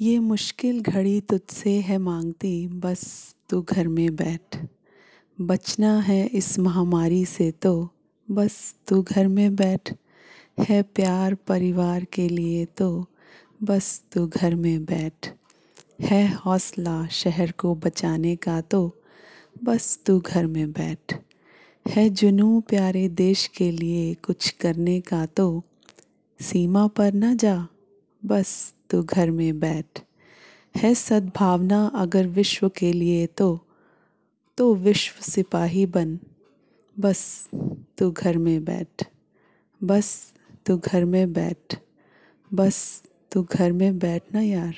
ये मुश्किल घड़ी तुझसे है मांगती, बस तू घर में बैठ। बचना है इस महामारी से तो बस तू घर में बैठ। है प्यार परिवार के लिए तो बस तू घर में बैठ। है हौसला शहर को बचाने का तो बस तू घर में बैठ। है जुनू प्यारे देश के लिए कुछ करने का तो सीमा पर ना जा। बस तू घर में बैठ। है सद्भावना अगर विश्व के लिए तो तो विश्व सिपाही बन। बस तू घर में बैठ। बस तू घर में बैठ। बस तू घर में बैठ ना यार।